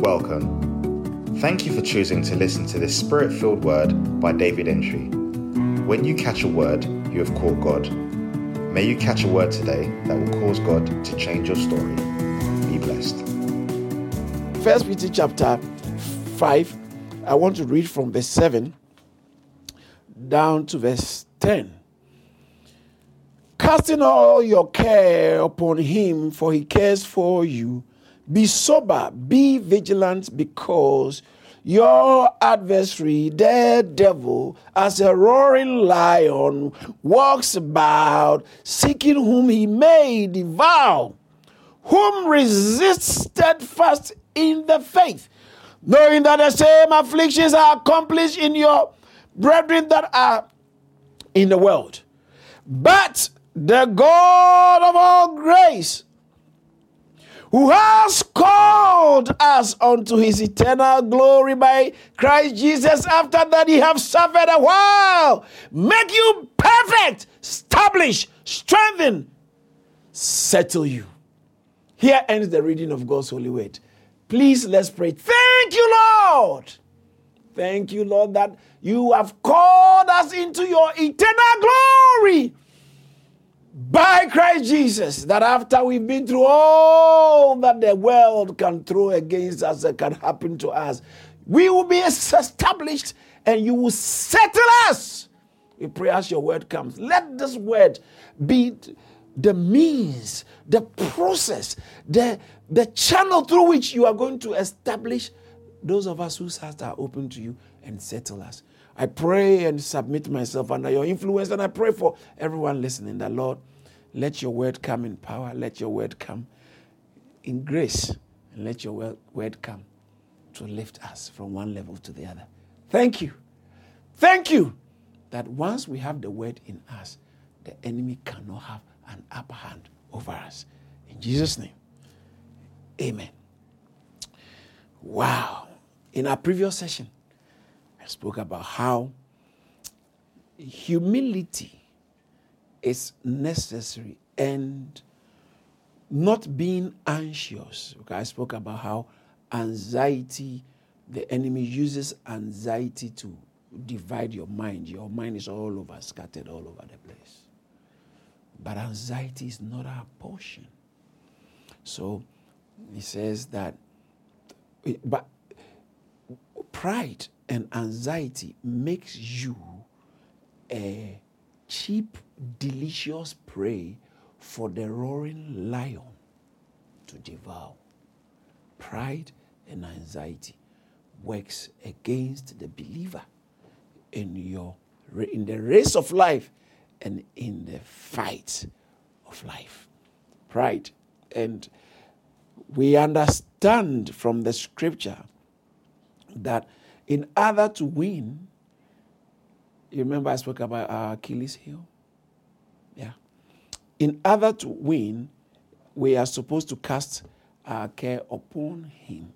Welcome. Thank you for choosing to listen to this spirit filled word by David Entry. When you catch a word, you have caught God. May you catch a word today that will cause God to change your story. Be blessed. First Peter chapter 5, I want to read from verse 7 down to verse 10. Casting all your care upon him, for he cares for you. Be sober, be vigilant, because your adversary, the devil, as a roaring lion, walks about, seeking whom he may devour, whom resist steadfast in the faith, knowing that the same afflictions are accomplished in your brethren that are in the world. But the God of all grace, who has called us unto his eternal glory by Christ Jesus, after that he have suffered a while, make you perfect, establish, strengthen, settle you. Here ends the reading of God's holy word. Please let's pray. Thank you, Lord. Thank you, Lord, that you have called us into your eternal glory by Christ Jesus, that after we've been through all that the world can throw against us, that can happen to us, we will be established and you will settle us. We pray as your word comes. Let this word be the means, the process, the, the channel through which you are going to establish those of us whose hearts are open to you and settle us. I pray and submit myself under your influence, and I pray for everyone listening that, Lord, let your word come in power, let your word come in grace, and let your word come to lift us from one level to the other. Thank you. Thank you that once we have the word in us, the enemy cannot have an upper hand over us. In Jesus' name, amen. Wow. In our previous session, I spoke about how humility is necessary and not being anxious. Okay, I spoke about how anxiety, the enemy uses anxiety to divide your mind. Your mind is all over, scattered all over the place. But anxiety is not our portion. So he says that, but pride and anxiety makes you a cheap, delicious prey for the roaring lion to devour. Pride and anxiety works against the believer in your in the race of life and in the fight of life. Pride and we understand from the scripture that in order to win, you remember I spoke about uh, Achilles heel? In order to win, we are supposed to cast our care upon Him,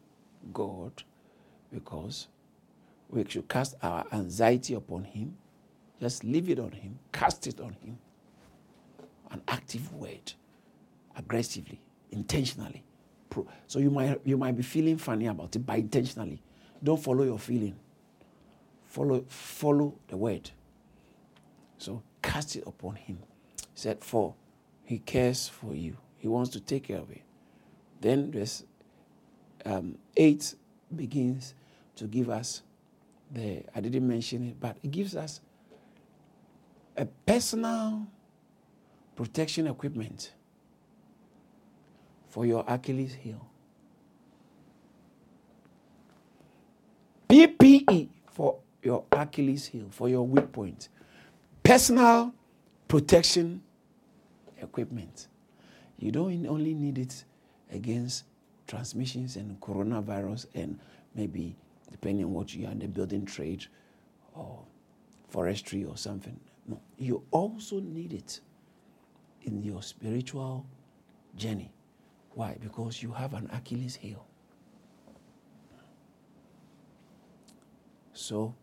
God, because we should cast our anxiety upon Him. Just leave it on Him, cast it on Him. An active word, aggressively, intentionally. So you might, you might be feeling funny about it, but intentionally. Don't follow your feeling. Follow, follow the word. So cast it upon him. He said, For he cares for you. He wants to take care of it. Then verse um, 8 begins to give us the, I didn't mention it, but it gives us a personal protection equipment for your Achilles heel. PPE for your Achilles heel, for your weak point. Personal protection equipment. You don't only need it against transmissions and coronavirus and maybe depending on what you are in the building trade or forestry or something. No, you also need it in your spiritual journey. Why? Because you have an Achilles heel. So,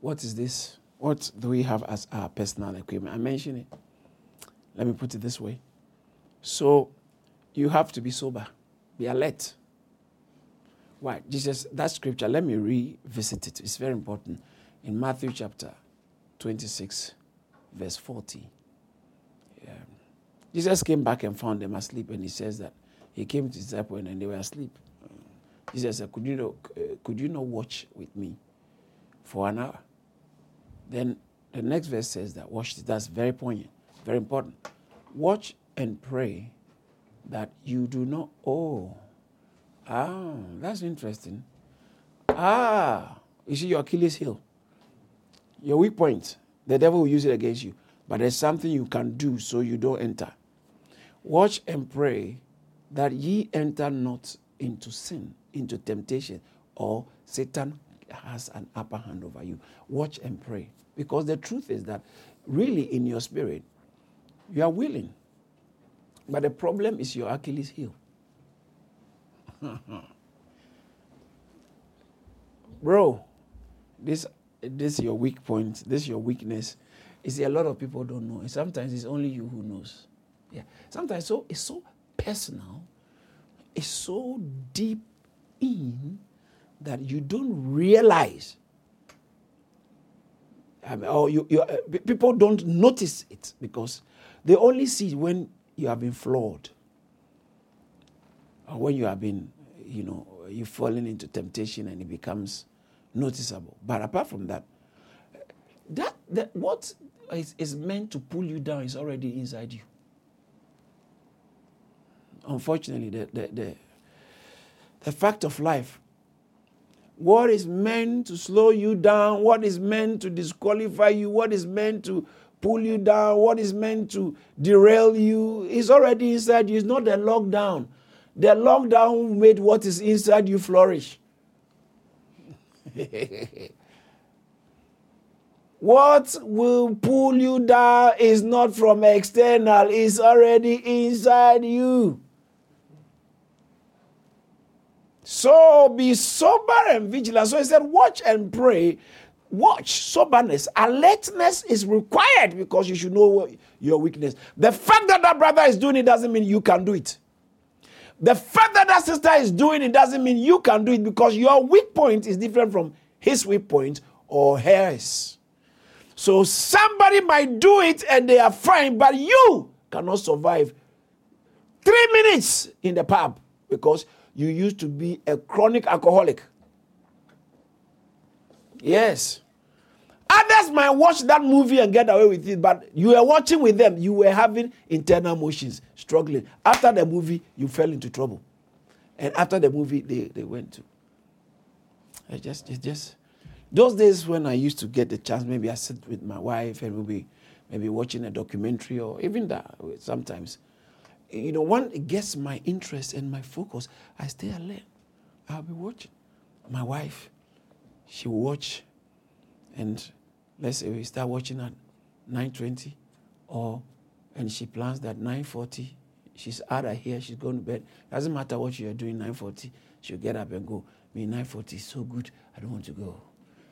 what is this? What do we have as our personal equipment? I mentioned it. Let me put it this way. So, you have to be sober, be alert. Why? Jesus, that scripture, let me revisit it. It's very important. In Matthew chapter 26, verse 40. Yeah. Jesus came back and found them asleep, and he says that he came to his disciples and they were asleep. Jesus said, Could you, not, uh, could you not watch with me for an hour? Then the next verse says that, watch this, that's very poignant, very important. Watch and pray that you do not, oh, ah, that's interesting. Ah, you see your Achilles heel, your weak point. The devil will use it against you, but there's something you can do so you don't enter. Watch and pray that ye enter not into sin, into temptation, or Satan has an upper hand over you. Watch and pray. Because the truth is that really in your spirit, you are willing. But the problem is your Achilles heel. Bro, this this is your weak point, this is your weakness. See, a lot of people don't know. And sometimes it's only you who knows. Yeah. Sometimes so it's so personal, it's so deep in that you don't realize. I mean, or you, you, uh, people don't notice it because they only see when you have been flawed or when you have been, you know, you've fallen into temptation and it becomes noticeable. But apart from that, that, that what is, is meant to pull you down is already inside you. Unfortunately, the, the, the, the fact of life what is meant to slow you down, what is meant to disqualify you, what is meant to pull you down, what is meant to derail you is already inside you. It's not the lockdown. The lockdown made what is inside you flourish. what will pull you down is not from external, it's already inside you. So be sober and vigilant. So he said, watch and pray. Watch, soberness, alertness is required because you should know your weakness. The fact that that brother is doing it doesn't mean you can do it. The fact that that sister is doing it doesn't mean you can do it because your weak point is different from his weak point or hers. So somebody might do it and they are fine, but you cannot survive three minutes in the pub because you used to be a chronic alcoholic. Yes. Others might watch that movie and get away with it, but you were watching with them, you were having internal motions, struggling. After the movie, you fell into trouble. And after the movie, they, they went to. I just, it just, those days when I used to get the chance, maybe I sit with my wife and we'll be maybe watching a documentary or even that sometimes you know, when it gets my interest and my focus, I stay alert. I'll be watching. My wife, she watch, and let's say we start watching at 9.20, or, and she plans that 9.40, she's out of here, she's going to bed. Doesn't matter what you're doing, 9.40, she'll get up and go. Me, 9.40 is so good, I don't want to go.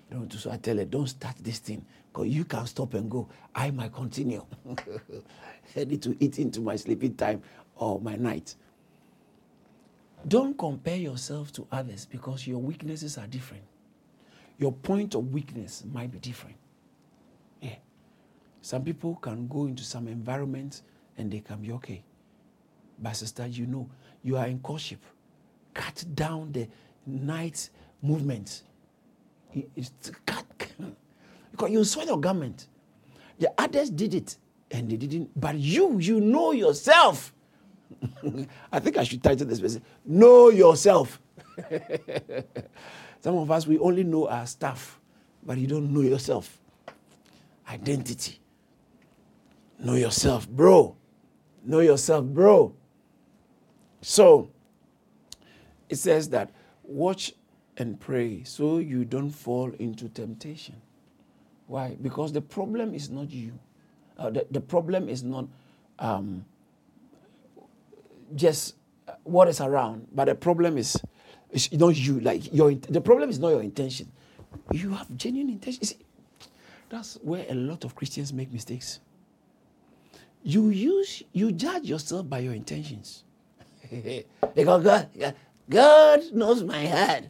I don't want to. So I tell her, don't start this thing, because you can stop and go. I might continue. I need to eat into my sleeping time or my night. Don't compare yourself to others because your weaknesses are different. Your point of weakness might be different. Yeah. Some people can go into some environments and they can be okay. But sister, you know, you are in courtship. Cut down the night movement. It's cut because you sweat your garment. The others did it and they didn't. But you, you know yourself. I think I should title this person Know Yourself. Some of us, we only know our stuff, but you don't know yourself. Identity. Know yourself, bro. Know yourself, bro. So, it says that watch and pray so you don't fall into temptation. Why? Because the problem is not you. Uh, the, the problem is not um, just what is around, but the problem is, is not you. Like your, the problem is not your intention. You have genuine intention. See, that's where a lot of Christians make mistakes. You use, you judge yourself by your intentions. Because God knows my heart.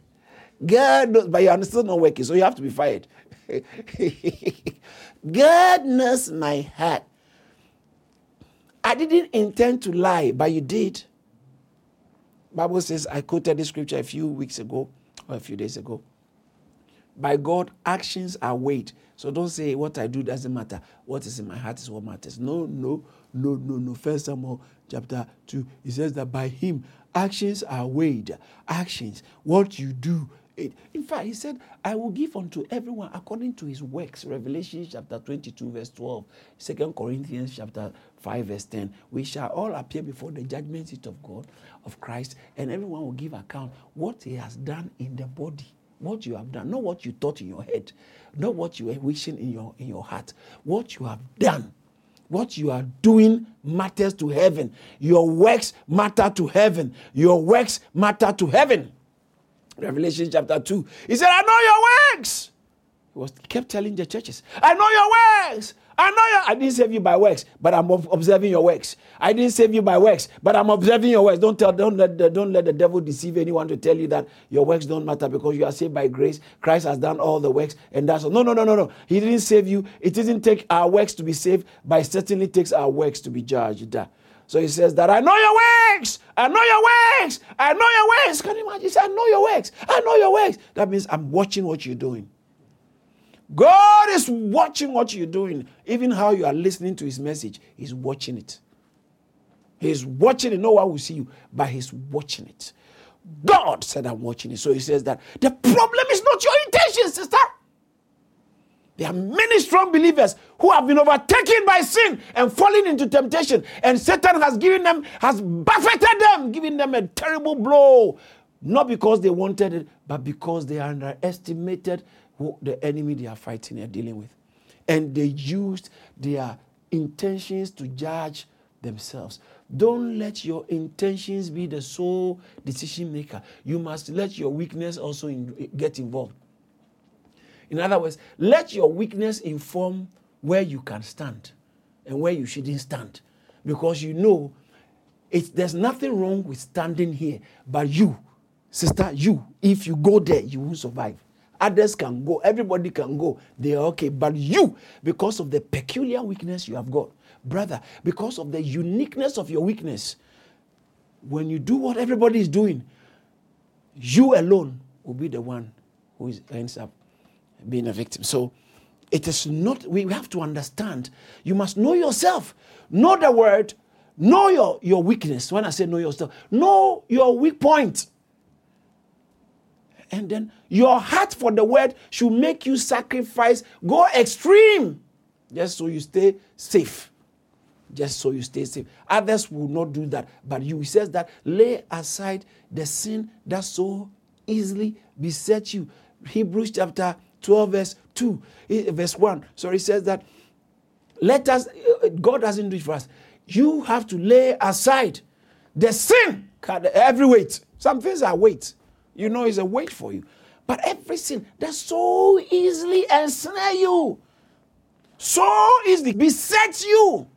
God knows, but you are still not working, so you have to be fired. God knows my heart. I didn't intend to lie, but you did. Bible says I quoted this scripture a few weeks ago or a few days ago. By God, actions are weighed. So don't say what I do doesn't matter. What is in my heart is what matters. No, no, no, no, no. First Samuel chapter 2, he says that by him actions are weighed. Actions, what you do. It, in fact, he said, I will give unto everyone according to his works. Revelation chapter 22, verse 12. Second Corinthians chapter 5, verse 10. We shall all appear before the judgment seat of God, of Christ, and everyone will give account what he has done in the body what you have done, not what you thought in your head, not what you were wishing in your in your heart. What you have done, what you are doing matters to heaven. Your works matter to heaven. Your works matter to heaven. Revelation chapter 2. He said, I know your works. He was kept telling the churches, I know your works. I know you, I didn't save you by works, but I'm observing your works. I didn't save you by works, but I'm observing your works. Don't tell, don't let the, don't let the devil deceive anyone to tell you that your works don't matter because you are saved by grace. Christ has done all the works, and that's all. No, no, no, no, no. He didn't save you. It doesn't take our works to be saved, but it certainly takes our works to be judged. So he says that I know your works. I know your works. I know your works. Can you imagine? He said, I know your works. I know your works. That means I'm watching what you're doing. God is watching what you're doing. Even how you are listening to his message, he's watching it. He's watching it. No one will see you, but he's watching it. God said, I'm watching it. So he says that the problem is not your intention, sister. There are many strong believers who have been overtaken by sin and fallen into temptation, and Satan has given them, has buffeted them, giving them a terrible blow, not because they wanted it, but because they underestimated who the enemy they are fighting and dealing with. And they used their intentions to judge themselves. Don't let your intentions be the sole decision maker. You must let your weakness also in, get involved. In other words, let your weakness inform where you can stand and where you shouldn't stand. Because you know it, there's nothing wrong with standing here, but you, sister, you, if you go there, you won't survive. Others can go, everybody can go. They are okay. But you, because of the peculiar weakness you have got, brother, because of the uniqueness of your weakness, when you do what everybody is doing, you alone will be the one who is, ends up being a victim. So it is not, we have to understand. You must know yourself, know the word, know your, your weakness. When I say know yourself, know your weak point. And then your heart for the word should make you sacrifice, go extreme, just so you stay safe. Just so you stay safe. Others will not do that. But you, says that lay aside the sin that so easily beset you. Hebrews chapter 12, verse 2, eh, verse 1. So he says that let us, eh, God doesn't do it for us. You have to lay aside the sin, every weight. Some things are weight you know it's a weight for you. But every sin that so easily ensnare you, so easily besets you.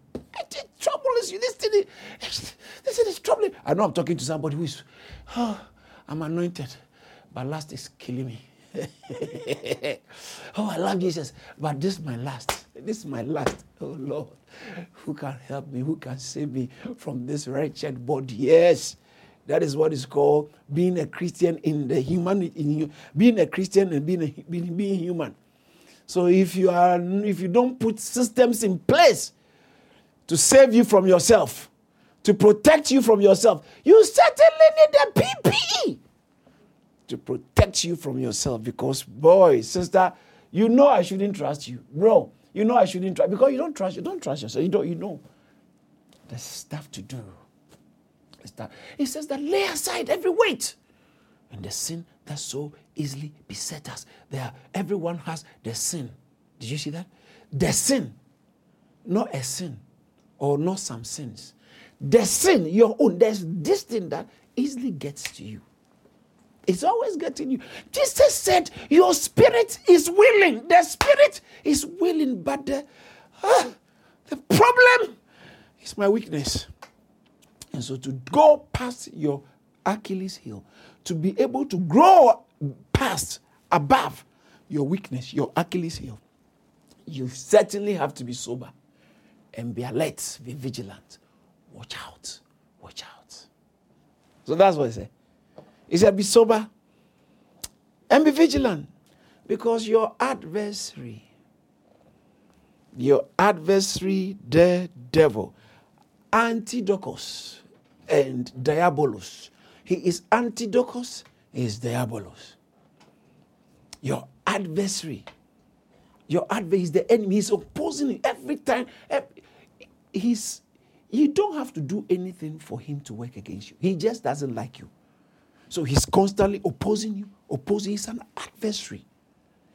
It, troubles you. This thing, is, this thing is troubling. I know I'm talking to somebody who is, oh, I'm anointed, but last is killing me. oh, I love Jesus, but this is my last. This is my last. Oh Lord, who can help me? Who can save me from this wretched body? Yes. That is what is called being a Christian in the human, in, being a Christian and being, a, being, being human. So if you are, if you don't put systems in place to save you from yourself, to protect you from yourself, you certainly need a PPE to protect you from yourself. Because boy, sister, you know I shouldn't trust you, bro. You know I shouldn't trust because you don't trust you don't trust yourself. You don't. You know. There's stuff to do is that he says that lay aside every weight and the sin that so easily beset us. There, everyone has the sin. Did you see that? The sin, not a sin or not some sins. The sin, your own. There's this thing that easily gets to you. It's always getting you. Jesus said, Your spirit is willing. The spirit is willing, but the, uh, the problem is my weakness. And so to go past your Achilles heel, to be able to grow past, above your weakness, your Achilles heel, you certainly have to be sober and be alert, be vigilant. Watch out, watch out. So that's what he said. He said, Be sober and be vigilant because your adversary, your adversary, the devil, Antidikos and Diabolus. He is Antidikos, he is Diabolus. Your adversary. Your adversary is the enemy. He's opposing you every time. He's you don't have to do anything for him to work against you. He just doesn't like you. So he's constantly opposing you, opposing. He's an adversary.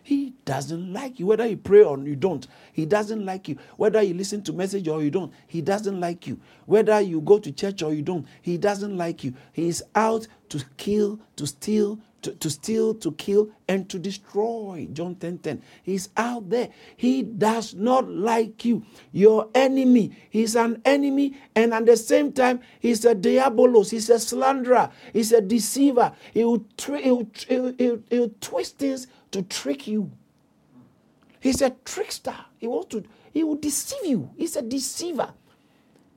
He doesn't like you. Whether you pray or you don't, he doesn't like you. Whether you listen to message or you don't, he doesn't like you. Whether you go to church or you don't, he doesn't like you. He is out to kill, to steal, to, to steal, to kill, and to destroy. John 10 10. He's out there. He does not like you. Your enemy. He's an enemy, and at the same time, he's a diabolos. He's a slanderer. He's a deceiver. He will, he will, he will, he will, he will twist things to trick you. He's a trickster. He wants to, he will deceive you. He's a deceiver.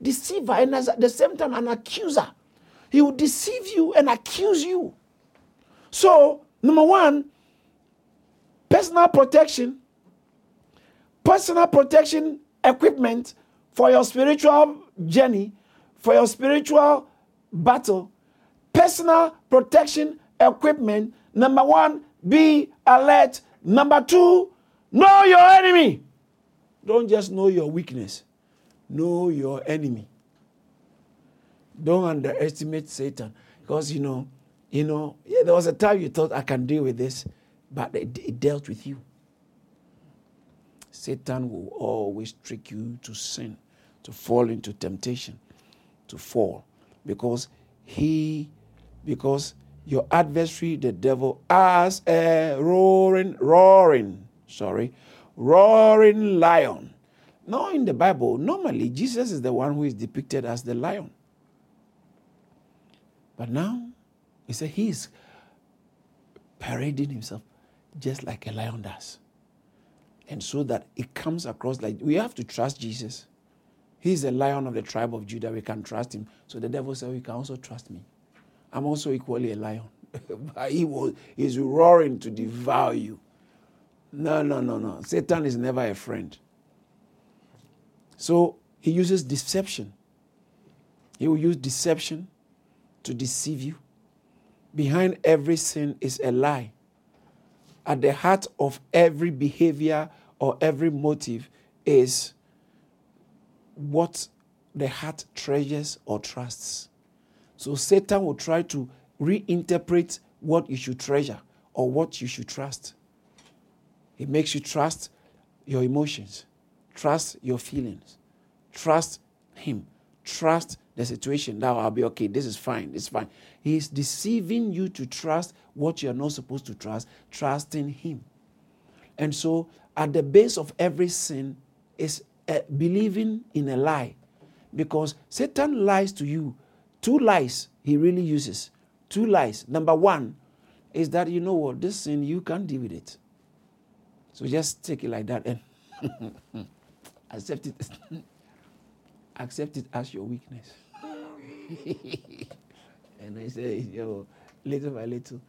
Deceiver, and at the same time, an accuser. He will deceive you and accuse you. So, number one, personal protection, personal protection equipment for your spiritual journey, for your spiritual battle, personal protection equipment. Number one, be alert. Number two, know your enemy. Don't just know your weakness, know your enemy. Don't underestimate Satan because you know you know, yeah, there was a time you thought I can deal with this, but it, it dealt with you. Satan will always trick you to sin, to fall into temptation, to fall, because he, because your adversary, the devil, as a roaring, roaring, sorry, roaring lion. Now in the Bible, normally Jesus is the one who is depicted as the lion. But now he said he's parading himself just like a lion does. And so that it comes across like we have to trust Jesus. He's a lion of the tribe of Judah. We can trust him. So the devil said, oh, You can also trust me. I'm also equally a lion. but he was he's roaring to devour you. No, no, no, no. Satan is never a friend. So he uses deception. He will use deception to deceive you. Behind every sin is a lie. At the heart of every behavior or every motive is what the heart treasures or trusts. So Satan will try to reinterpret what you should treasure or what you should trust. It makes you trust your emotions, trust your feelings, trust him, trust the situation. Now I'll be okay. This is fine. It's fine. He's deceiving you to trust what you're not supposed to trust, trusting Him. And so, at the base of every sin is uh, believing in a lie. Because Satan lies to you. Two lies he really uses. Two lies. Number one is that you know what? This sin, you can't deal with it. So just take it like that and accept it. accept it as your weakness. and I said, yo, little by little,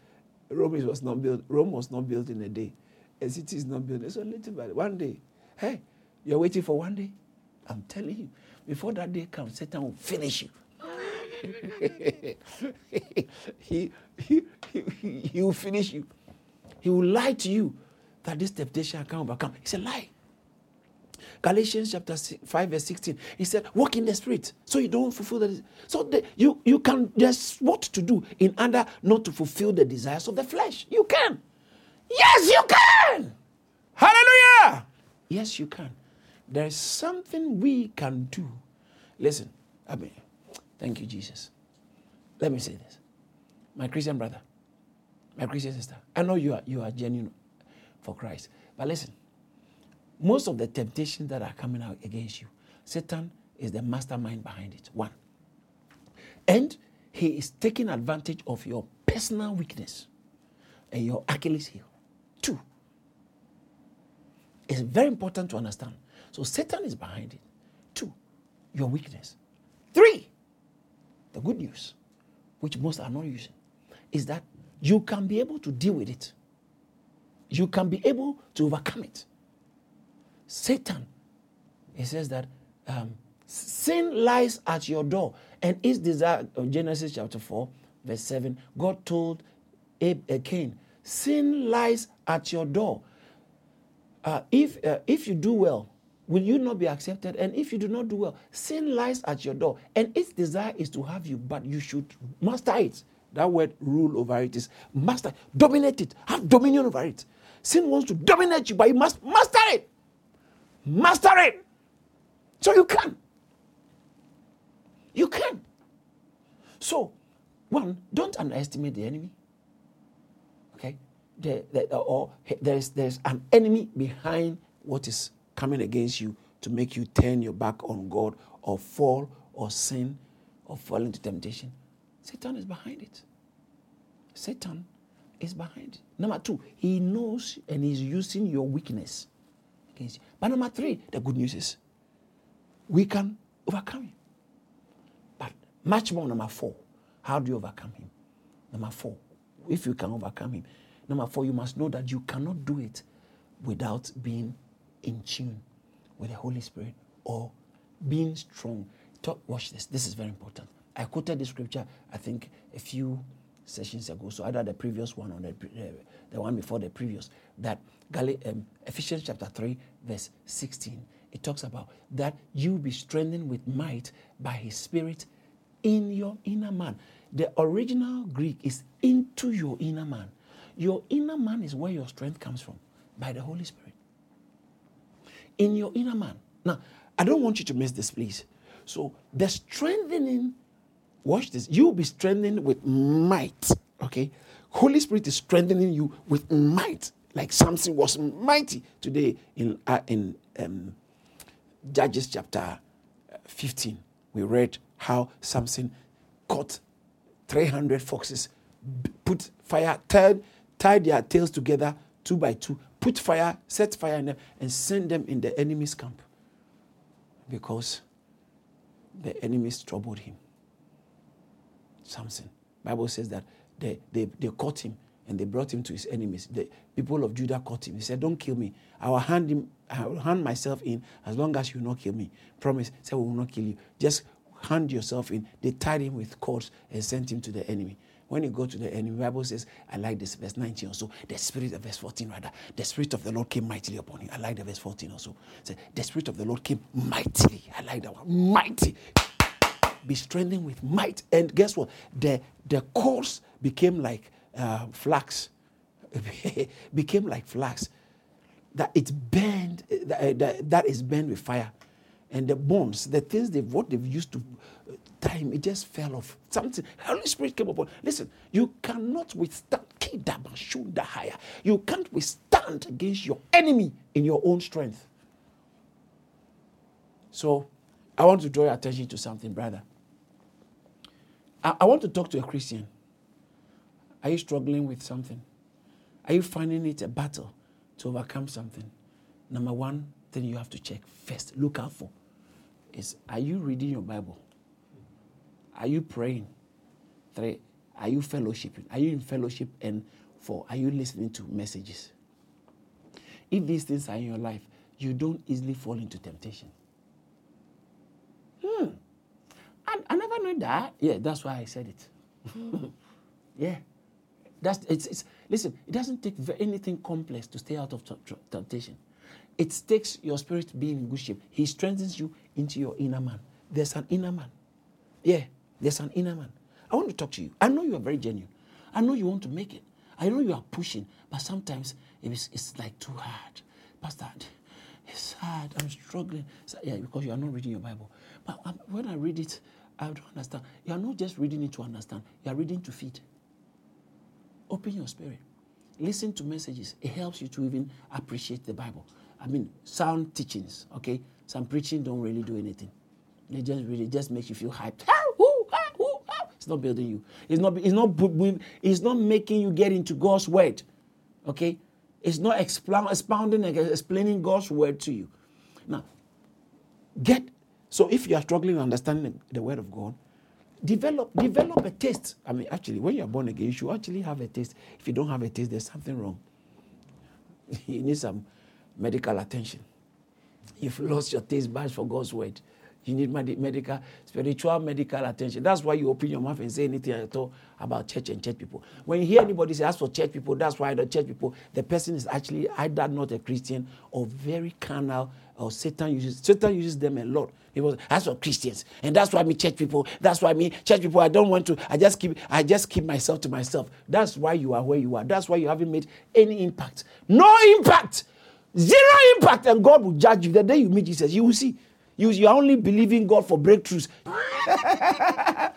Rome was not built. Rome was not built in a day. A city is not built. So little by one day, hey, you're waiting for one day. I'm telling you, before that day comes, Satan will finish you. he, he, he, he will finish you. He will lie to you that this temptation can overcome. It's a lie. Galatians chapter 5, verse 16. He said, Walk in the spirit so you don't fulfill the So the, you, you can, there's what to do in order not to fulfill the desires of the flesh. You can. Yes, you can. Hallelujah. Yes, you can. There's something we can do. Listen, I mean, thank you, Jesus. Let me say this. My Christian brother, my Christian sister, I know you are, you are genuine for Christ. But listen, most of the temptations that are coming out against you, Satan is the mastermind behind it. One. And he is taking advantage of your personal weakness and your Achilles heel. Two. It's very important to understand. So Satan is behind it. Two, your weakness. The good news, which most are not using, is that you can be able to deal with it. You can be able to overcome it. Satan, he says that um, sin lies at your door and its desire, uh, Genesis chapter 4, verse 7, God told Abe, uh, Cain, sin lies at your door. Uh, if, uh, if you do well, will you not be accepted? And if you do not do well, sin lies at your door, and its desire is to have you, but you should master it. That word rule over it is master, dominate it, have dominion over it. Sin wants to dominate you, but you must master it. Master it. So you can. You can. So, one, don't underestimate the enemy. Okay? The, the, or there's, there's an enemy behind what is coming against you to make you turn your back on God or fall or sin or fall into temptation. Satan is behind it. Satan is behind it. Number two, he knows and he's using your weakness against you. But number three, the good news is we can overcome him. But much more, number four, how do you overcome him? Number four, if you can overcome him, number four, you must know that you cannot do it without being in tune with the Holy Spirit or being strong. Talk, watch this. This is very important. I quoted the scripture, I think, a few sessions ago. So either the previous one or the, uh, the one before the previous. That Gal- um, Ephesians chapter 3, verse 16. It talks about that you be strengthened with might by his spirit in your inner man. The original Greek is into your inner man. Your inner man is where your strength comes from by the Holy Spirit in your inner man. Now, I don't want you to miss this, please. So, the strengthening, watch this, you'll be strengthened with might, okay? Holy Spirit is strengthening you with might, like Samson was mighty today in, uh, in um, Judges chapter 15. We read how Samson caught 300 foxes, put fire, tied, tied their tails together two by two, put fire, set fire in them, and send them in the enemy's camp because the enemies troubled him. Samson. Bible says that they, they, they caught him and they brought him to his enemies. The people of Judah caught him. He said, Don't kill me. I will hand him, I will hand myself in as long as you will not kill me. Promise. Say we will not kill you. Just hand yourself in. They tied him with cords and sent him to the enemy. When you go to the enemy, Bible says, I like this, verse 19 also. The spirit of verse 14, rather. The spirit of the Lord came mightily upon him. I like the verse 14 also. Say, the spirit of the Lord came mightily. I like that one. Mighty. Be strengthened with might. And guess what? The the cords became like uh, flax. became like flax. That it's burned, that, that, that is burned with fire. And the bones, the things they've what they've used to time, it just fell off. Something, Holy Spirit came upon. Listen, you cannot withstand. higher. You can't withstand against your enemy in your own strength. So, I want to draw your attention to something, brother. I, I want to talk to a Christian. Are you struggling with something? Are you finding it a battle to overcome something? Number one thing you have to check first, look out for is are you reading your Bible? Are you praying? Three, are you fellowshipping? Are you in fellowship? And four, are you listening to messages? If these things are in your life, you don't easily fall into temptation. Hmm. I, I never knew that. Yeah, that's why I said it. yeah. That's it's, it's listen, it doesn't take anything complex to stay out of temptation. It takes your spirit being in good shape. He strengthens you into your inner man. There's an inner man. Yeah. There's an inner man. I want to talk to you. I know you are very genuine. I know you want to make it. I know you are pushing, but sometimes it's, it's like too hard. Pastor, it's hard. I'm struggling. Yeah, because you are not reading your Bible. But um, when I read it, I don't understand. You are not just reading it to understand, you are reading to feed. Open your spirit. Listen to messages. It helps you to even appreciate the Bible. I mean, sound teachings, okay? Some preaching don't really do anything. They just really just make you feel hyped It's not building you. It's not. It's not. It's not making you get into God's word. Okay. It's not expounding and explaining God's word to you. Now, get so if you are struggling understanding the word of God, develop develop a taste. I mean, actually, when you are born again, you should actually have a taste. If you don't have a taste, there's something wrong. you need some medical attention. You've lost your taste buds for God's word. You need medical, spiritual, medical attention. That's why you open your mouth and say anything at all about church and church people. When you hear anybody say, as for church people, that's why the church people, the person is actually either not a Christian or very carnal, or Satan uses Satan uses them a lot. He was as for Christians, and that's why me church people. That's why me church people. I don't want to. I just keep. I just keep myself to myself. That's why you are where you are. That's why you haven't made any impact. No impact. Zero impact, and God will judge you. The day you meet Jesus, you will see. You, you are only believing God for breakthroughs.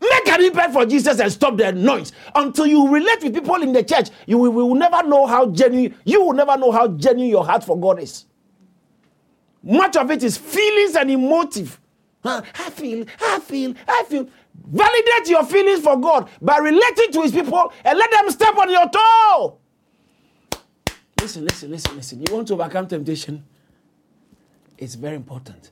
Make an impact for Jesus and stop the noise. Until you relate with people in the church, you will, will never know how genuine, you will never know how genuine your heart for God is. Much of it is feelings and emotive. I feel, I feel, I feel. Validate your feelings for God by relating to his people and let them step on your toe. Listen, listen, listen, listen. You want to overcome temptation? It's very important.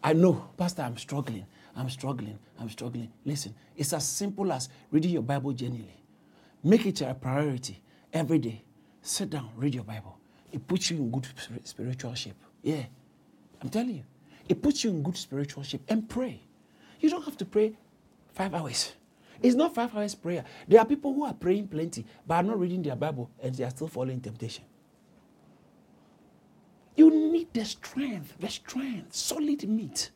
I know, Pastor, I'm struggling. I'm struggling. I'm struggling. Listen, it's as simple as reading your Bible genuinely. Make it a priority every day. Sit down, read your Bible. It puts you in good spiritual shape. Yeah, I'm telling you. It puts you in good spiritual shape and pray. You don't have to pray five hours. It's not five hours prayer. There are people who are praying plenty, but are not reading their Bible and they are still falling temptation. Need the strength, the strength, solid meat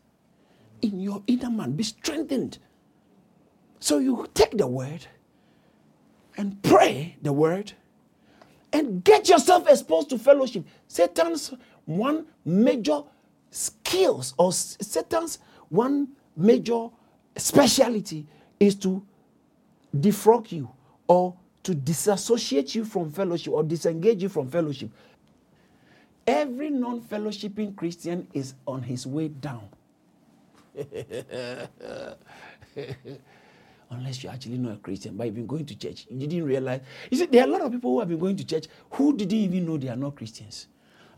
in your inner man. Be strengthened. So you take the word and pray the word and get yourself exposed to fellowship. Satan's one major skills or Satan's one major speciality is to defrock you or to disassociate you from fellowship or disengage you from fellowship. Every non fellowshipping Christian is on his way down. Unless you're actually not a Christian, but you've been going to church. You didn't realize. You see, there are a lot of people who have been going to church who didn't even know they are not Christians.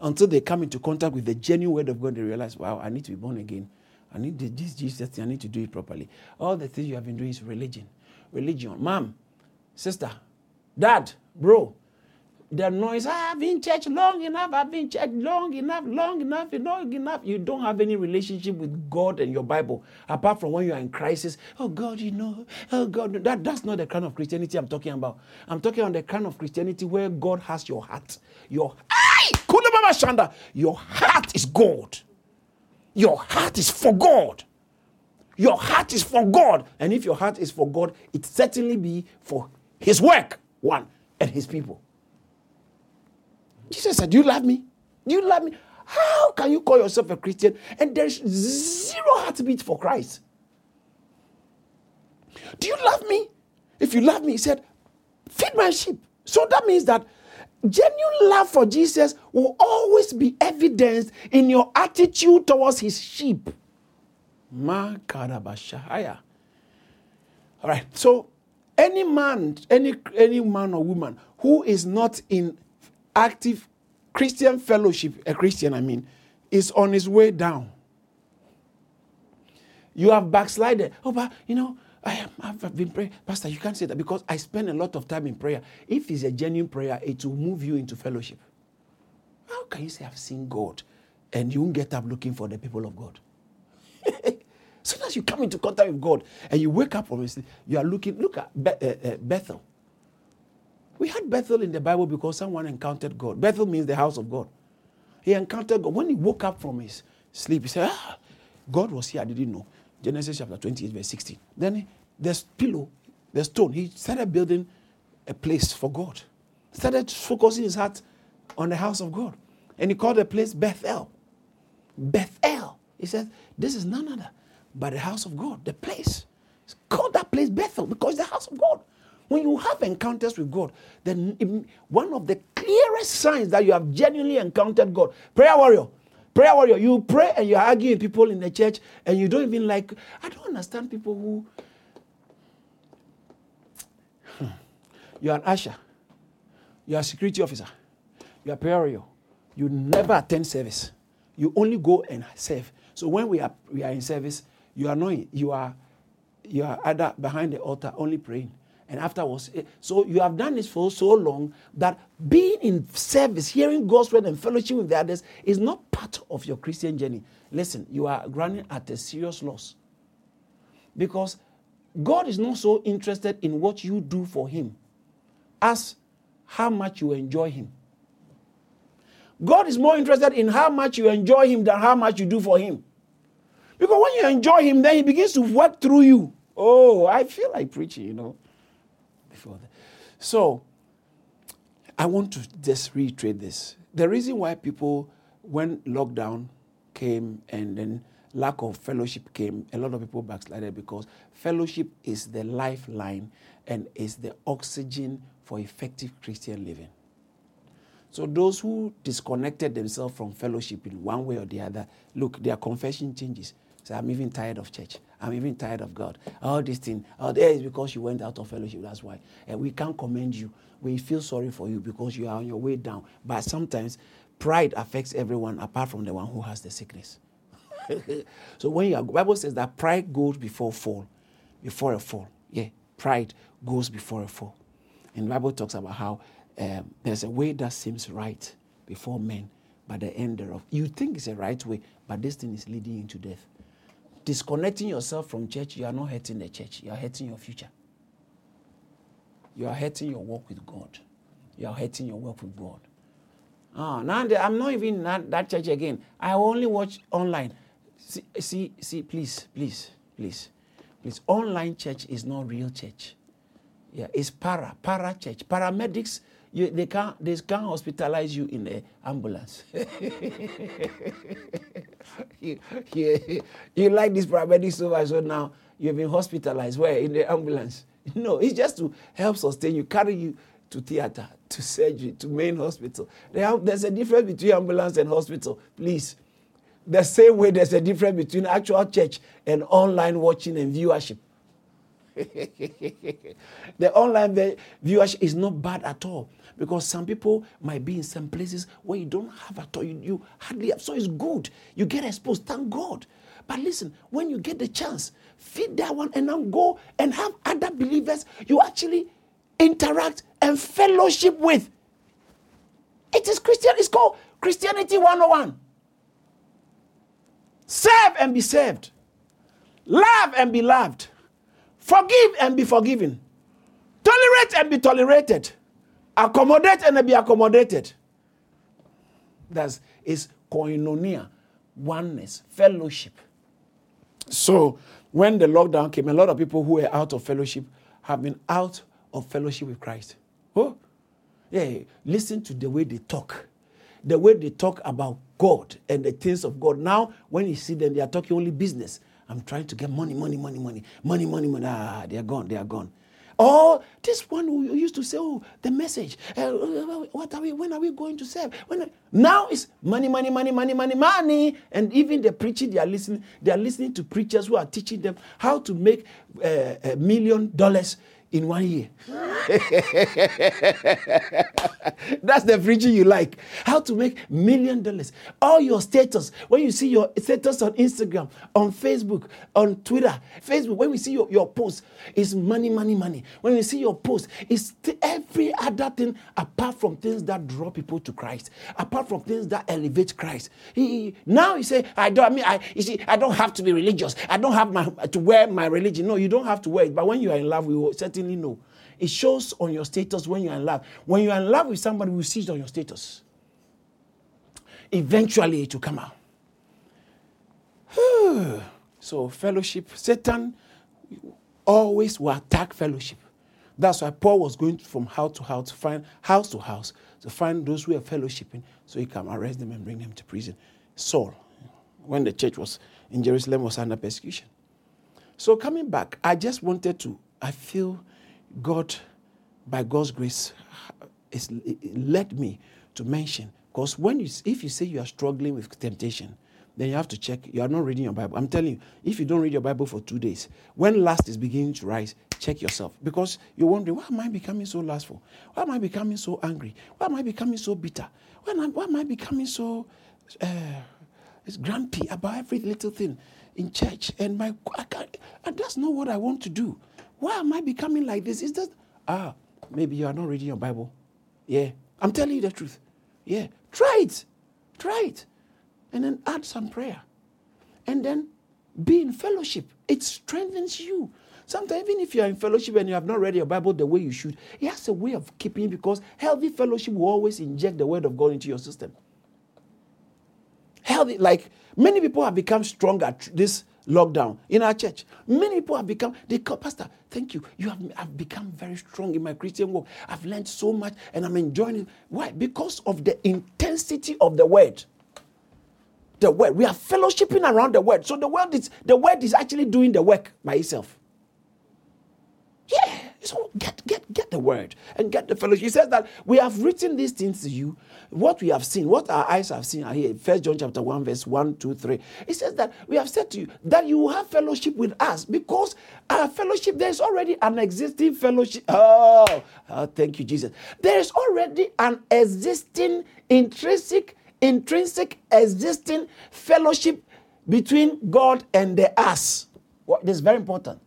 Until they come into contact with the genuine word of God, they realize, wow, I need to be born again. I need this Jesus thing, I need to do it properly. All the things you have been doing is religion. Religion. Mom, sister, dad, bro, the noise, ah, I've been church long enough, I've been church long enough, long enough, long enough. You don't have any relationship with God and your Bible, apart from when you are in crisis. Oh God, you know, oh God, that, that's not the kind of Christianity I'm talking about. I'm talking on the kind of Christianity where God has your heart. Your Shanda, your heart is God. Your heart is for God. Your heart is for God. And if your heart is for God, it certainly be for his work, one, and his people. Jesus said, Do you love me? Do you love me? How can you call yourself a Christian and there's zero heartbeat for Christ? Do you love me? If you love me, he said, Feed my sheep. So that means that genuine love for Jesus will always be evidenced in your attitude towards his sheep. All right. So any man, any any man or woman who is not in active Christian fellowship, a Christian, I mean, is on his way down. You have backslided. Oh, but you know, I have been praying. Pastor, you can't say that because I spend a lot of time in prayer. If it's a genuine prayer, it will move you into fellowship. How can you say I've seen God and you won't get up looking for the people of God? soon as you come into contact with God and you wake up sleep, you are looking, look at uh, uh, Bethel. We had Bethel in the Bible because someone encountered God. Bethel means the house of God. He encountered God. When he woke up from his sleep, he said, Ah, God was here. I didn't know. Genesis chapter 28, verse 16. Then there's pillow, the stone. He started building a place for God. Started focusing his heart on the house of God. And he called the place Bethel. Bethel. He said, This is none other but the house of God, the place. It's called that place Bethel because it's the house of God. When you have encounters with God, then one of the clearest signs that you have genuinely encountered God, prayer warrior, Prayer warrior, you pray and you're arguing people in the church and you don't even like. I don't understand people who. Hmm. You're an usher, you're a security officer, you're a prayer warrior. You never attend service. You only go and serve. So when we are we are in service, you are not you are you are either behind the altar only praying and afterwards eh, so you have done this for so long that being in service hearing god's word and fellowship with the others is not part of your christian journey listen you are running at a serious loss because god is not so interested in what you do for him as how much you enjoy him god is more interested in how much you enjoy him than how much you do for him because when you enjoy him, then he begins to work through you. Oh, I feel like preaching, you know. So I want to just reiterate this. The reason why people, when lockdown came and then lack of fellowship came, a lot of people backslided because fellowship is the lifeline and is the oxygen for effective Christian living. So those who disconnected themselves from fellowship in one way or the other, look, their confession changes. So I'm even tired of church. I'm even tired of God. All this thing, Oh, there is because you went out of fellowship. That's why. And we can't commend you. We feel sorry for you because you are on your way down. But sometimes pride affects everyone apart from the one who has the sickness. so when you are, Bible says that pride goes before fall, before a fall. Yeah, pride goes before a fall. And Bible talks about how um, there's a way that seems right before men, but the end thereof. You think it's a right way, but this thing is leading into death disconnecting yourself from church, you are not hurting the church. You are hurting your future. You are hurting your work with God. You are hurting your work with God. Ah, now I'm not even in that, church again. I only watch online. See, see, see, please, please, please, please. Online church is not real church. Yeah, it's para, para church. Paramedics you, they can't they can't hospitalize you in the ambulance. you, you, you, like this paramedic so much, so now you've been hospitalized. Where in the ambulance? No, it's just to help sustain you, carry you to theater, to surgery, to main hospital. There's a difference between ambulance and hospital. Please, the same way there's a difference between actual church and online watching and viewership. the online viewership is not bad at all because some people might be in some places where you don't have at all. You, you hardly have. So it's good. You get exposed. Thank God. But listen, when you get the chance, feed that one and now go and have other believers you actually interact and fellowship with. It is Christian. It's called Christianity 101. Serve and be served. Love and be loved. Forgive and be forgiven. Tolerate and be tolerated. Accommodate and be accommodated. That's is koinonia, oneness, fellowship. So when the lockdown came, a lot of people who were out of fellowship have been out of fellowship with Christ. Oh, yeah. Listen to the way they talk, the way they talk about God and the things of God. Now, when you see them, they are talking only business. I'm trying to get money, money, money, money, money, money, money. Ah, they are gone, they are gone. Or this one who used to say, "Oh, the message. Uh, what are we? When are we going to serve?" When now it's money, money, money, money, money, money, and even the preaching they are listening. They are listening to preachers who are teaching them how to make uh, a million dollars in one year. That's the preaching you like. How to make million dollars. All your status, when you see your status on Instagram, on Facebook, on Twitter, Facebook, when we see your, your post, it's money, money, money. When we see your post, it's every other thing apart from things that draw people to Christ, apart from things that elevate Christ. He, now you say, I don't I mean I you see, I don't have to be religious. I don't have my, to wear my religion. No, you don't have to wear it. But when you are in love, we will certainly certainly know. It shows on your status when you're in love. When you're in love with somebody, we see it on your status. Eventually, it will come out. so, fellowship, Satan always will attack fellowship. That's why Paul was going from house to house to find house to house to find those who are fellowshipping so he can arrest them and bring them to prison. Saul, when the church was in Jerusalem, was under persecution. So coming back, I just wanted to, I feel God, by God's grace, is, led me to mention Because when you, if you say you are struggling with temptation, then you have to check. You are not reading your Bible. I'm telling you, if you don't read your Bible for two days, when lust is beginning to rise, check yourself. Because you're wondering, why am I becoming so lustful? Why am I becoming so angry? Why am I becoming so bitter? Why am I, why am I becoming so uh, grumpy about every little thing in church? And my, I can't, and that's not what I want to do. Why am I becoming like this? Is that, ah, maybe you are not reading your Bible. Yeah, I'm telling you the truth. Yeah, try it. Try it and then add some prayer. And then be in fellowship. It strengthens you. Sometimes, even if you are in fellowship and you have not read your Bible the way you should, it has a way of keeping because healthy fellowship will always inject the word of God into your system. Healthy, like many people have become strong at this lockdown in our church. Many people have become, they call, Pastor, thank you. You have I've become very strong in my Christian walk. I've learned so much and I'm enjoying it. Why? Because of the intensity of the word the word. We are fellowshipping around the word. So the word is the word is actually doing the work by itself. So get get get the word and get the fellowship. He says that we have written these things to you, what we have seen, what our eyes have seen. Here, First John chapter 1, verse 1, 2, 3. It says that we have said to you that you have fellowship with us because our fellowship, there's already an existing fellowship. Oh, oh thank you, Jesus. There is already an existing intrinsic intrinsic existing fellowship between God and the us. What this is very important.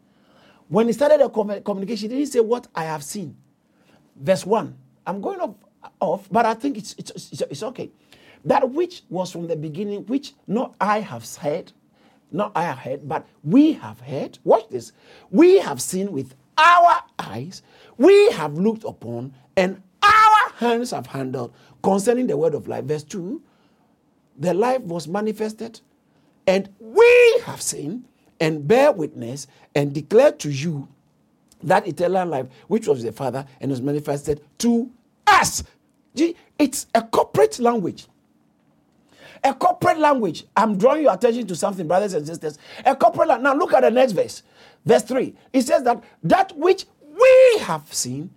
When he started the communication, he didn't say what I have seen. Verse 1. I'm going off, off but I think it's, it's, it's, it's okay. That which was from the beginning, which not I have said, not I have heard, but we have heard. Watch this. We have seen with our eyes, we have looked upon, and our hands have handled concerning the word of life. Verse 2 The life was manifested, and we have seen and bear witness and declare to you that eternal life which was the Father and was manifested to us. It's a corporate language. A corporate language. I'm drawing your attention to something, brothers and sisters. A corporate language. Now look at the next verse. Verse 3. It says that that which we have seen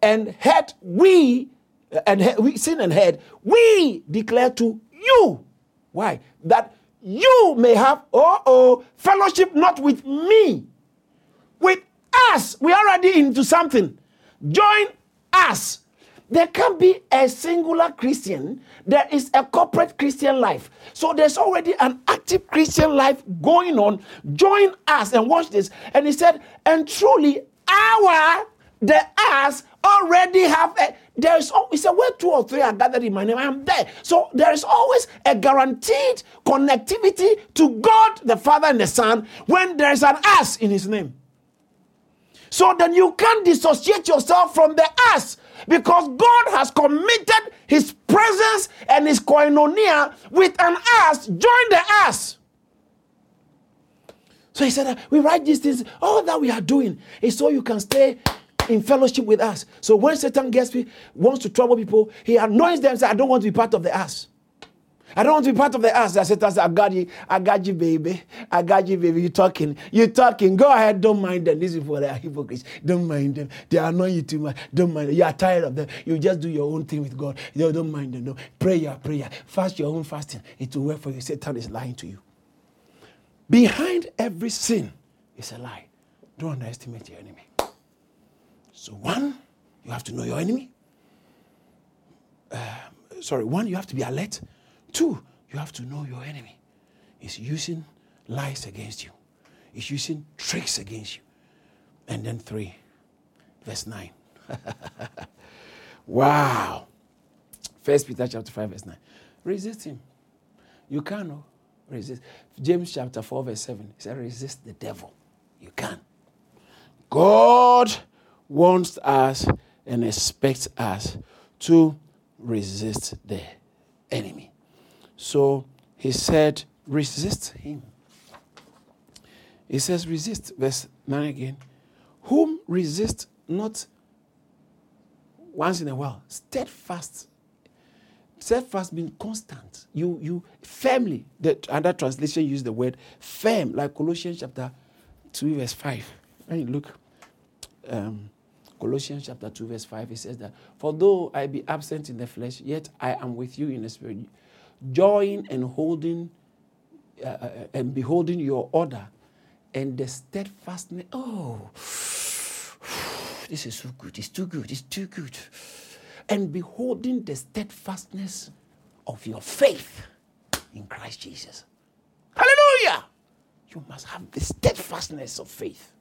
and heard we and we seen and heard, we declare to you. Why? That you may have, oh, oh, fellowship not with me, with us. We're already into something. Join us. There can be a singular Christian, there is a corporate Christian life. So there's already an active Christian life going on. Join us and watch this. And he said, and truly, our, the us already have a there is always a where two or three are gathered in my name, I am there. So there is always a guaranteed connectivity to God the Father and the Son when there is an us in his name. So then you can't dissociate yourself from the us because God has committed his presence and his koinonia with an us. Join the us. So he said, We write these things, all that we are doing is so you can stay in fellowship with us. So when Satan gets wants to trouble people, he anoints them I don't want to be part of the us. I don't want to be part of the us. I said, I got you, I got you, baby. I got you, baby. You talking. You talking. Go ahead, don't mind them. This is for are hypocrites. Don't mind them. They annoy you too much. Don't mind them. You are tired of them. You just do your own thing with God. You don't mind them. No. Pray your prayer. Fast your own fasting. It will work for you. Satan is lying to you. Behind every sin is a lie. Don't underestimate your enemy. So, one, you have to know your enemy. Uh, sorry, one, you have to be alert. Two, you have to know your enemy. He's using lies against you, he's using tricks against you. And then three, verse 9. wow. First Peter chapter 5, verse 9. Resist him. You can no? resist. James chapter 4, verse 7. He said, resist the devil. You can. God wants us and expects us to resist the enemy. So he said, resist him. He says, resist, verse 9 again. Whom resist not once in a while, steadfast. Steadfast means constant. You you firmly. The other translation use the word firm, like Colossians chapter 2, verse 5. When you look, um, Colossians chapter 2, verse 5, it says that, For though I be absent in the flesh, yet I am with you in the spirit, joying and holding uh, uh, and beholding your order and the steadfastness. Oh, this is so good. It's too good. It's too good. And beholding the steadfastness of your faith in Christ Jesus. Hallelujah! You must have the steadfastness of faith.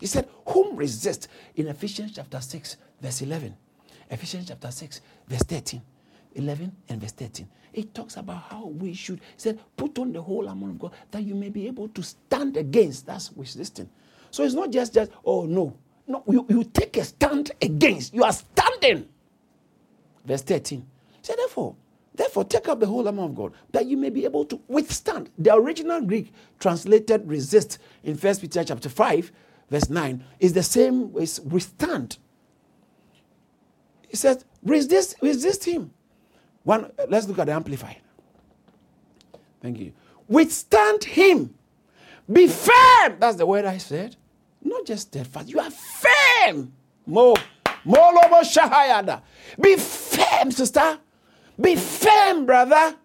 He said, Whom resist in Ephesians chapter 6, verse 11. Ephesians chapter 6, verse 13. 11 and verse 13. It talks about how we should, said, put on the whole armor of God that you may be able to stand against. That's resisting. So it's not just, just oh no. No, you, you take a stand against. You are standing. Verse 13. Say, therefore, therefore, take up the whole armor of God that you may be able to withstand. The original Greek translated resist in First Peter chapter 5, verse 9, is the same as withstand. He says, resist, resist him. One, uh, let's look at the amplified. Thank you. Withstand him. Be firm. That's the word I said. Not just steadfast. You are firm. More. More shahayada. Be firm, sister. Be firm, brother.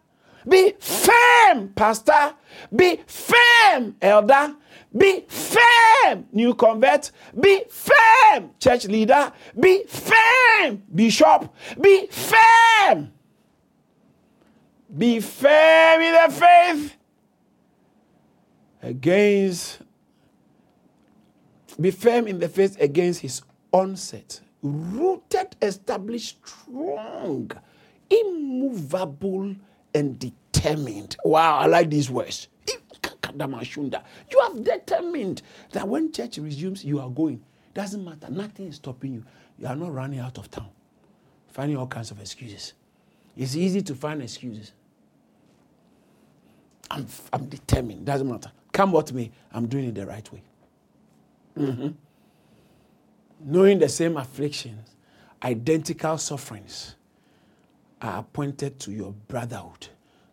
Be firm, pastor. Be firm, elder. Be firm, new convert. Be firm, church leader. Be firm, bishop. Be firm. Be firm in the faith against be firm in the faith against his onset rooted established strong immovable and determined wow i like these words you have determined that when church resumes you are going doesn't matter nothing is stopping you you are not running out of town finding all kinds of excuses it's easy to find excuses I'm, I'm determined. Doesn't matter. Come what may, I'm doing it the right way. Mm-hmm. Knowing the same afflictions, identical sufferings are appointed to your brotherhood,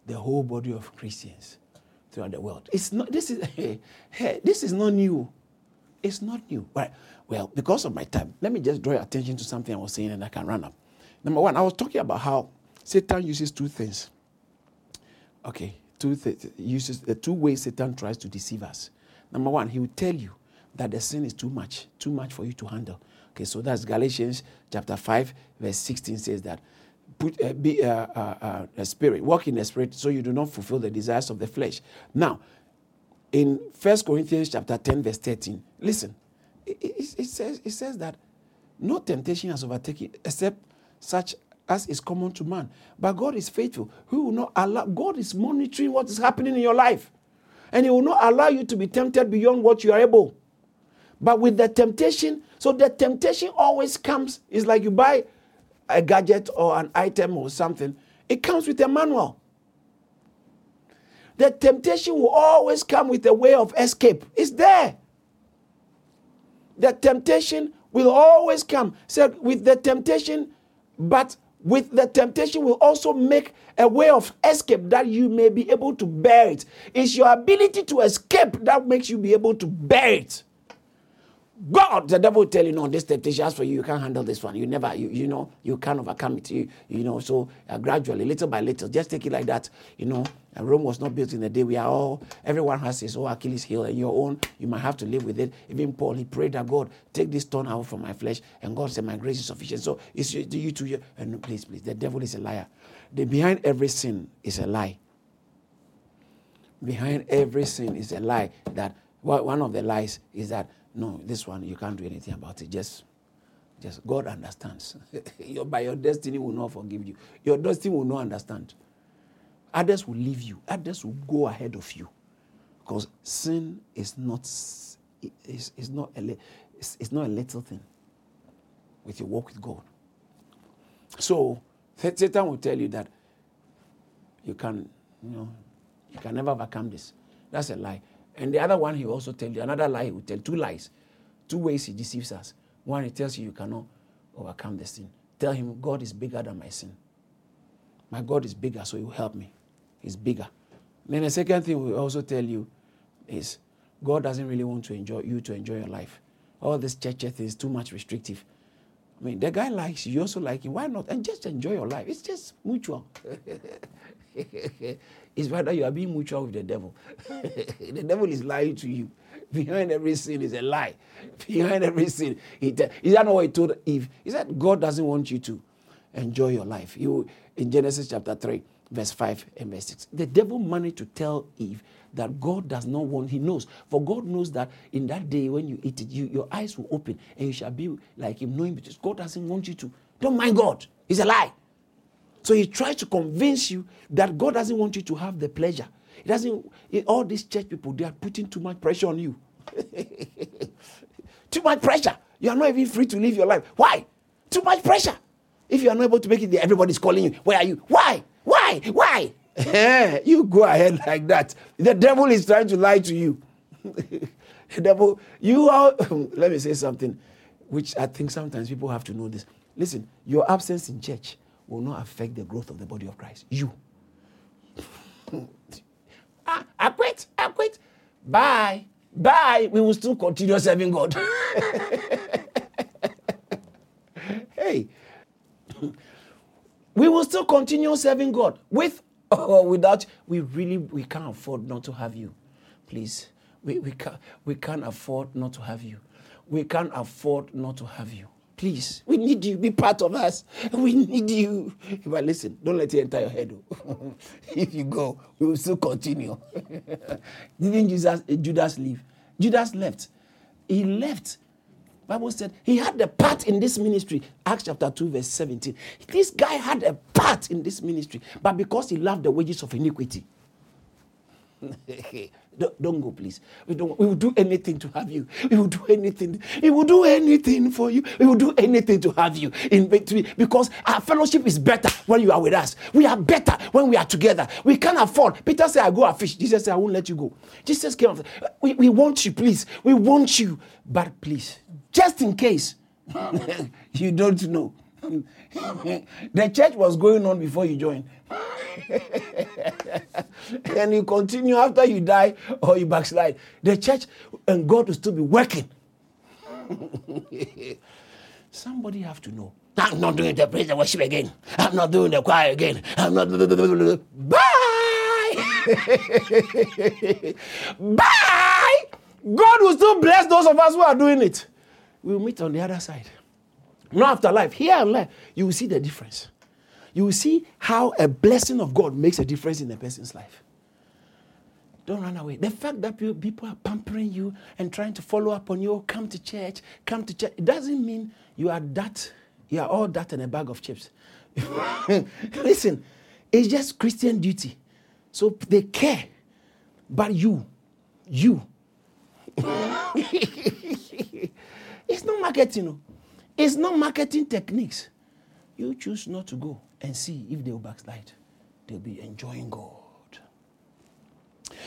the whole body of Christians throughout the world. It's not. This is hey, hey, this is not new. It's not new. Right. Well, because of my time, let me just draw your attention to something I was saying, and I can run up. Number one, I was talking about how Satan uses two things. Okay, two th- uses the two ways Satan tries to deceive us. Number one, he will tell you that the sin is too much, too much for you to handle. Okay, so that's Galatians chapter 5, verse 16 says that put uh, be uh, uh, uh, a spirit, walk in the spirit, so you do not fulfill the desires of the flesh. Now, in First Corinthians chapter 10, verse 13, listen, it, it, it says it says that no temptation has overtaken except such as is common to man. But God is faithful. He will not allow, God is monitoring what is happening in your life. And He will not allow you to be tempted beyond what you are able. But with the temptation, so the temptation always comes, it's like you buy a gadget or an item or something, it comes with a manual. The temptation will always come with a way of escape. It's there. The temptation will always come. Said so with the temptation, but with the temptation will also make a way of escape that you may be able to bear it. It's your ability to escape that makes you be able to bear it. God, the devil will tell you, no, this temptation as for you, you can't handle this one. You never, you, you know, you can't overcome it. You, you know, so uh, gradually, little by little, just take it like that. You know, Rome was not built in a day. We are all, everyone has his own Achilles heel, and your own, you might have to live with it. Even Paul, he prayed that God, take this thorn out from my flesh, and God said, my grace is sufficient. So it's you, you you. And please, please, the devil is a liar. The behind every sin is a lie. Behind every sin is a lie. That one of the lies is that no, this one you can't do anything about it. Just, just God understands. your, by your destiny will not forgive you. Your destiny will not understand. Others will leave you. Others will go ahead of you, because sin is not is, is not a it's, it's not a little thing with your walk with God. So Satan will tell you that you can, you know, you can never overcome this. That's a lie. And the other one, he also tell you another lie. He will tell two lies, two ways he deceives us. One, he tells you you cannot overcome the sin. Tell him God is bigger than my sin. My God is bigger, so he will help me. He's bigger. Then the second thing we also tell you is God doesn't really want to enjoy you to enjoy your life. all this church thing is too much restrictive. I mean, the guy likes you, you also like him. Why not? And just enjoy your life. It's just mutual. it's rather you are being mutual with the devil. the devil is lying to you. Behind every sin is a lie. Behind every sin, he te- is that not what he told Eve? He said God doesn't want you to enjoy your life. You in Genesis chapter three, verse five and verse six. The devil managed to tell Eve that God does not want. He knows, for God knows that in that day when you eat it, you, your eyes will open and you shall be like Him, knowing because God doesn't want you to. Don't mind God. He's a lie. So he tries to convince you that God doesn't want you to have the pleasure. He doesn't. All these church people, they are putting too much pressure on you. too much pressure. You are not even free to live your life. Why? Too much pressure. If you are not able to make it there, everybody's calling you. Where are you? Why? Why? Why? you go ahead like that. The devil is trying to lie to you. the devil, you are. let me say something, which I think sometimes people have to know this. Listen, your absence in church will not affect the growth of the body of Christ. You. ah, I quit. I quit. Bye. Bye. We will still continue serving God. hey. We will still continue serving God with or without. We really we can't afford not to have you. Please. We, we, can't, we can't afford not to have you. We can't afford not to have you. Please, we need you. Be part of us. We need you. But listen, don't let it enter your head. Oh. if you go, we will still continue. Didn't Jesus, eh, Judas leave? Judas left. He left. Bible said he had a part in this ministry. Acts chapter 2, verse 17. This guy had a part in this ministry, but because he loved the wages of iniquity, don't, don't, go, please. We, don't, we will do anything to have you. We will do anything. We will do anything for you. We will do anything to have you in victory because our fellowship is better when you are with us. We are better when we are together. We can't afford. Peter said, I go and fish. Jesus said, I won't let you go. Jesus came. We, we want you, please. We want you. But please, just in case you don't know, the church was going on before you joined. and you continue after you die or you backslide. The church and God will still be working. Somebody have to know. I'm not doing the praise and worship again. I'm not doing the choir again. I'm not. Bye. Bye. God will still bless those of us who are doing it. We'll meet on the other side. Not after life. Here and life, you will see the difference. You will see how a blessing of God makes a difference in a person's life. Don't run away. The fact that people are pampering you and trying to follow up on you, oh, come to church, come to church, it doesn't mean you are that, you are all that in a bag of chips. Listen, it's just Christian duty. So they care. But you, you. it's not marketing. Oh. It's not marketing techniques. You choose not to go and see if they'll backslide. They'll be enjoying God.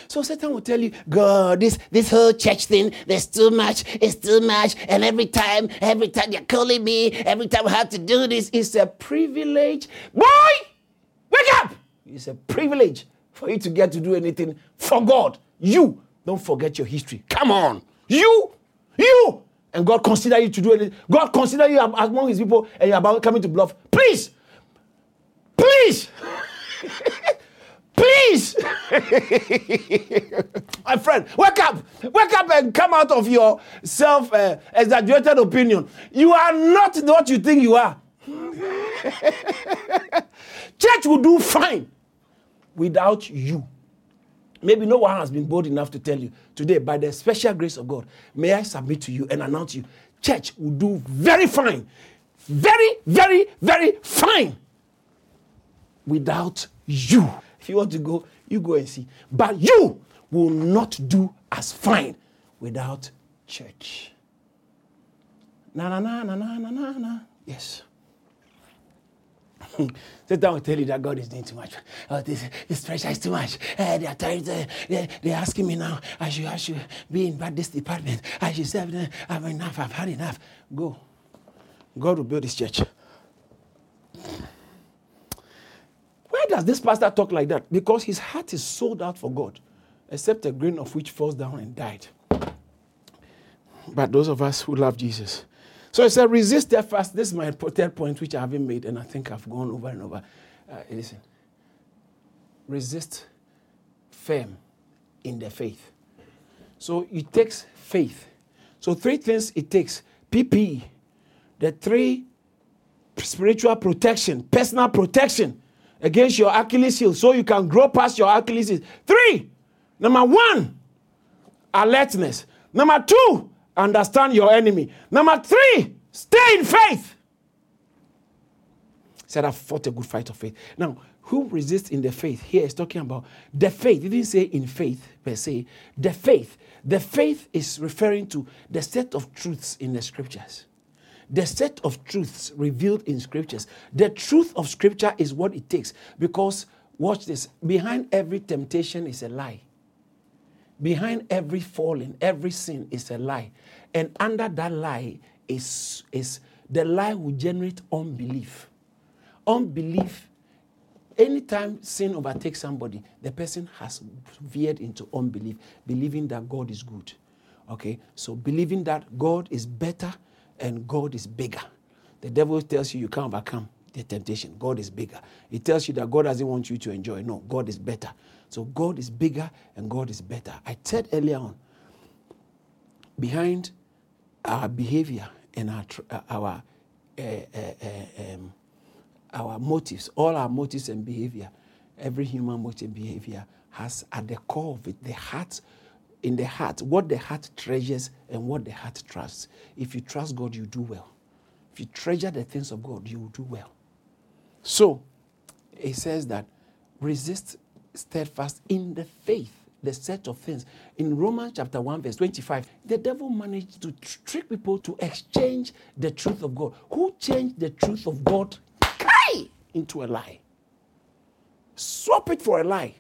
So Satan will tell you, God, this, this whole church thing, there's too much, it's too much. And every time, every time you're calling me, every time I have to do this, it's a privilege. Boy, wake up! It's a privilege for you to get to do anything for God. You, don't forget your history. Come on. You, you, and God consider you to do anything. God consider you among his people and you're about coming to bluff. Please, please, please, my friend, wake up, wake up and come out of your self uh, exaggerated opinion. You are not what you think you are. Church will do fine without you. Maybe no one has been bold enough to tell you today, by the special grace of God, may I submit to you and announce you, church will do very fine, very, very, very fine without you. If you want to go, you go and see. But you will not do as fine without church. Na na na na na na na. Yes. Satan will tell you that God is doing too much. Oh, this, this pressure is too much. Uh, they are trying to, they, they're asking me now, I should, I should be in this department. I should serve them. I've enough. I've had enough. Go. God will build this church. Why does this pastor talk like that? Because his heart is sold out for God, except a grain of which falls down and died. but those of us who love Jesus. So it said, resist their fast. This is my third point, which I haven't made, and I think I've gone over and over. Uh, listen, resist firm in the faith. So it takes faith. So three things it takes: PPE, the three spiritual protection, personal protection against your Achilles heel, so you can grow past your Achilles heel. Three, number one, alertness. Number two, understand your enemy. Number three, stay in faith. Said, I fought a good fight of faith. Now, who resists in the faith? Here is talking about the faith. He didn't say in faith per se. The faith. The faith is referring to the set of truths in the scriptures. The set of truths revealed in scriptures. The truth of scripture is what it takes. Because, watch this, behind every temptation is a lie. Behind every falling, every sin is a lie. And under that lie is, is the lie will generate unbelief. Unbelief, anytime sin overtakes somebody, the person has veered into unbelief, believing that God is good. Okay, so believing that God is better and God is bigger. The devil tells you you can't overcome the temptation. God is bigger. He tells you that God doesn't want you to enjoy. No, God is better. So God is bigger and God is better. I said earlier on, behind our behavior and our uh, our uh, uh, um, our motives, all our motives and behavior, every human motive and behavior has at the core of it the heart. In the heart, what the heart treasures and what the heart trusts. If you trust God, you do well. If you treasure the things of God, you will do well. So, it says that resist steadfast in the faith, the set of things. In Romans chapter 1, verse 25, the devil managed to trick people to exchange the truth of God. Who changed the truth of God into a lie? Swap it for a lie.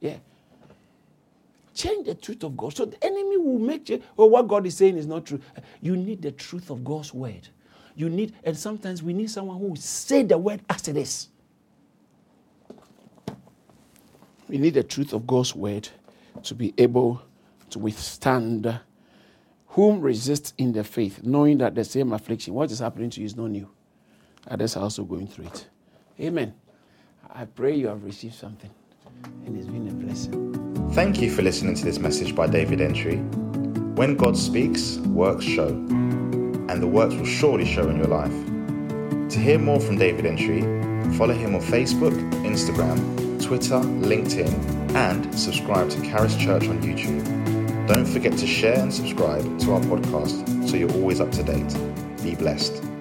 Yeah. Change the truth of God. So the enemy will make you, oh, what God is saying is not true. Uh, you need the truth of God's word. You need, and sometimes we need someone who will say the word as it is. We need the truth of God's word to be able to withstand whom resists in the faith, knowing that the same affliction, what is happening to you is not new. Others are also going through it. Amen. I pray you have received something and it's been a blessing. Thank you for listening to this message by David Entry. When God speaks, works show, and the works will surely show in your life. To hear more from David Entry, follow him on Facebook, Instagram, Twitter, LinkedIn, and subscribe to Charis Church on YouTube. Don't forget to share and subscribe to our podcast so you're always up to date. Be blessed.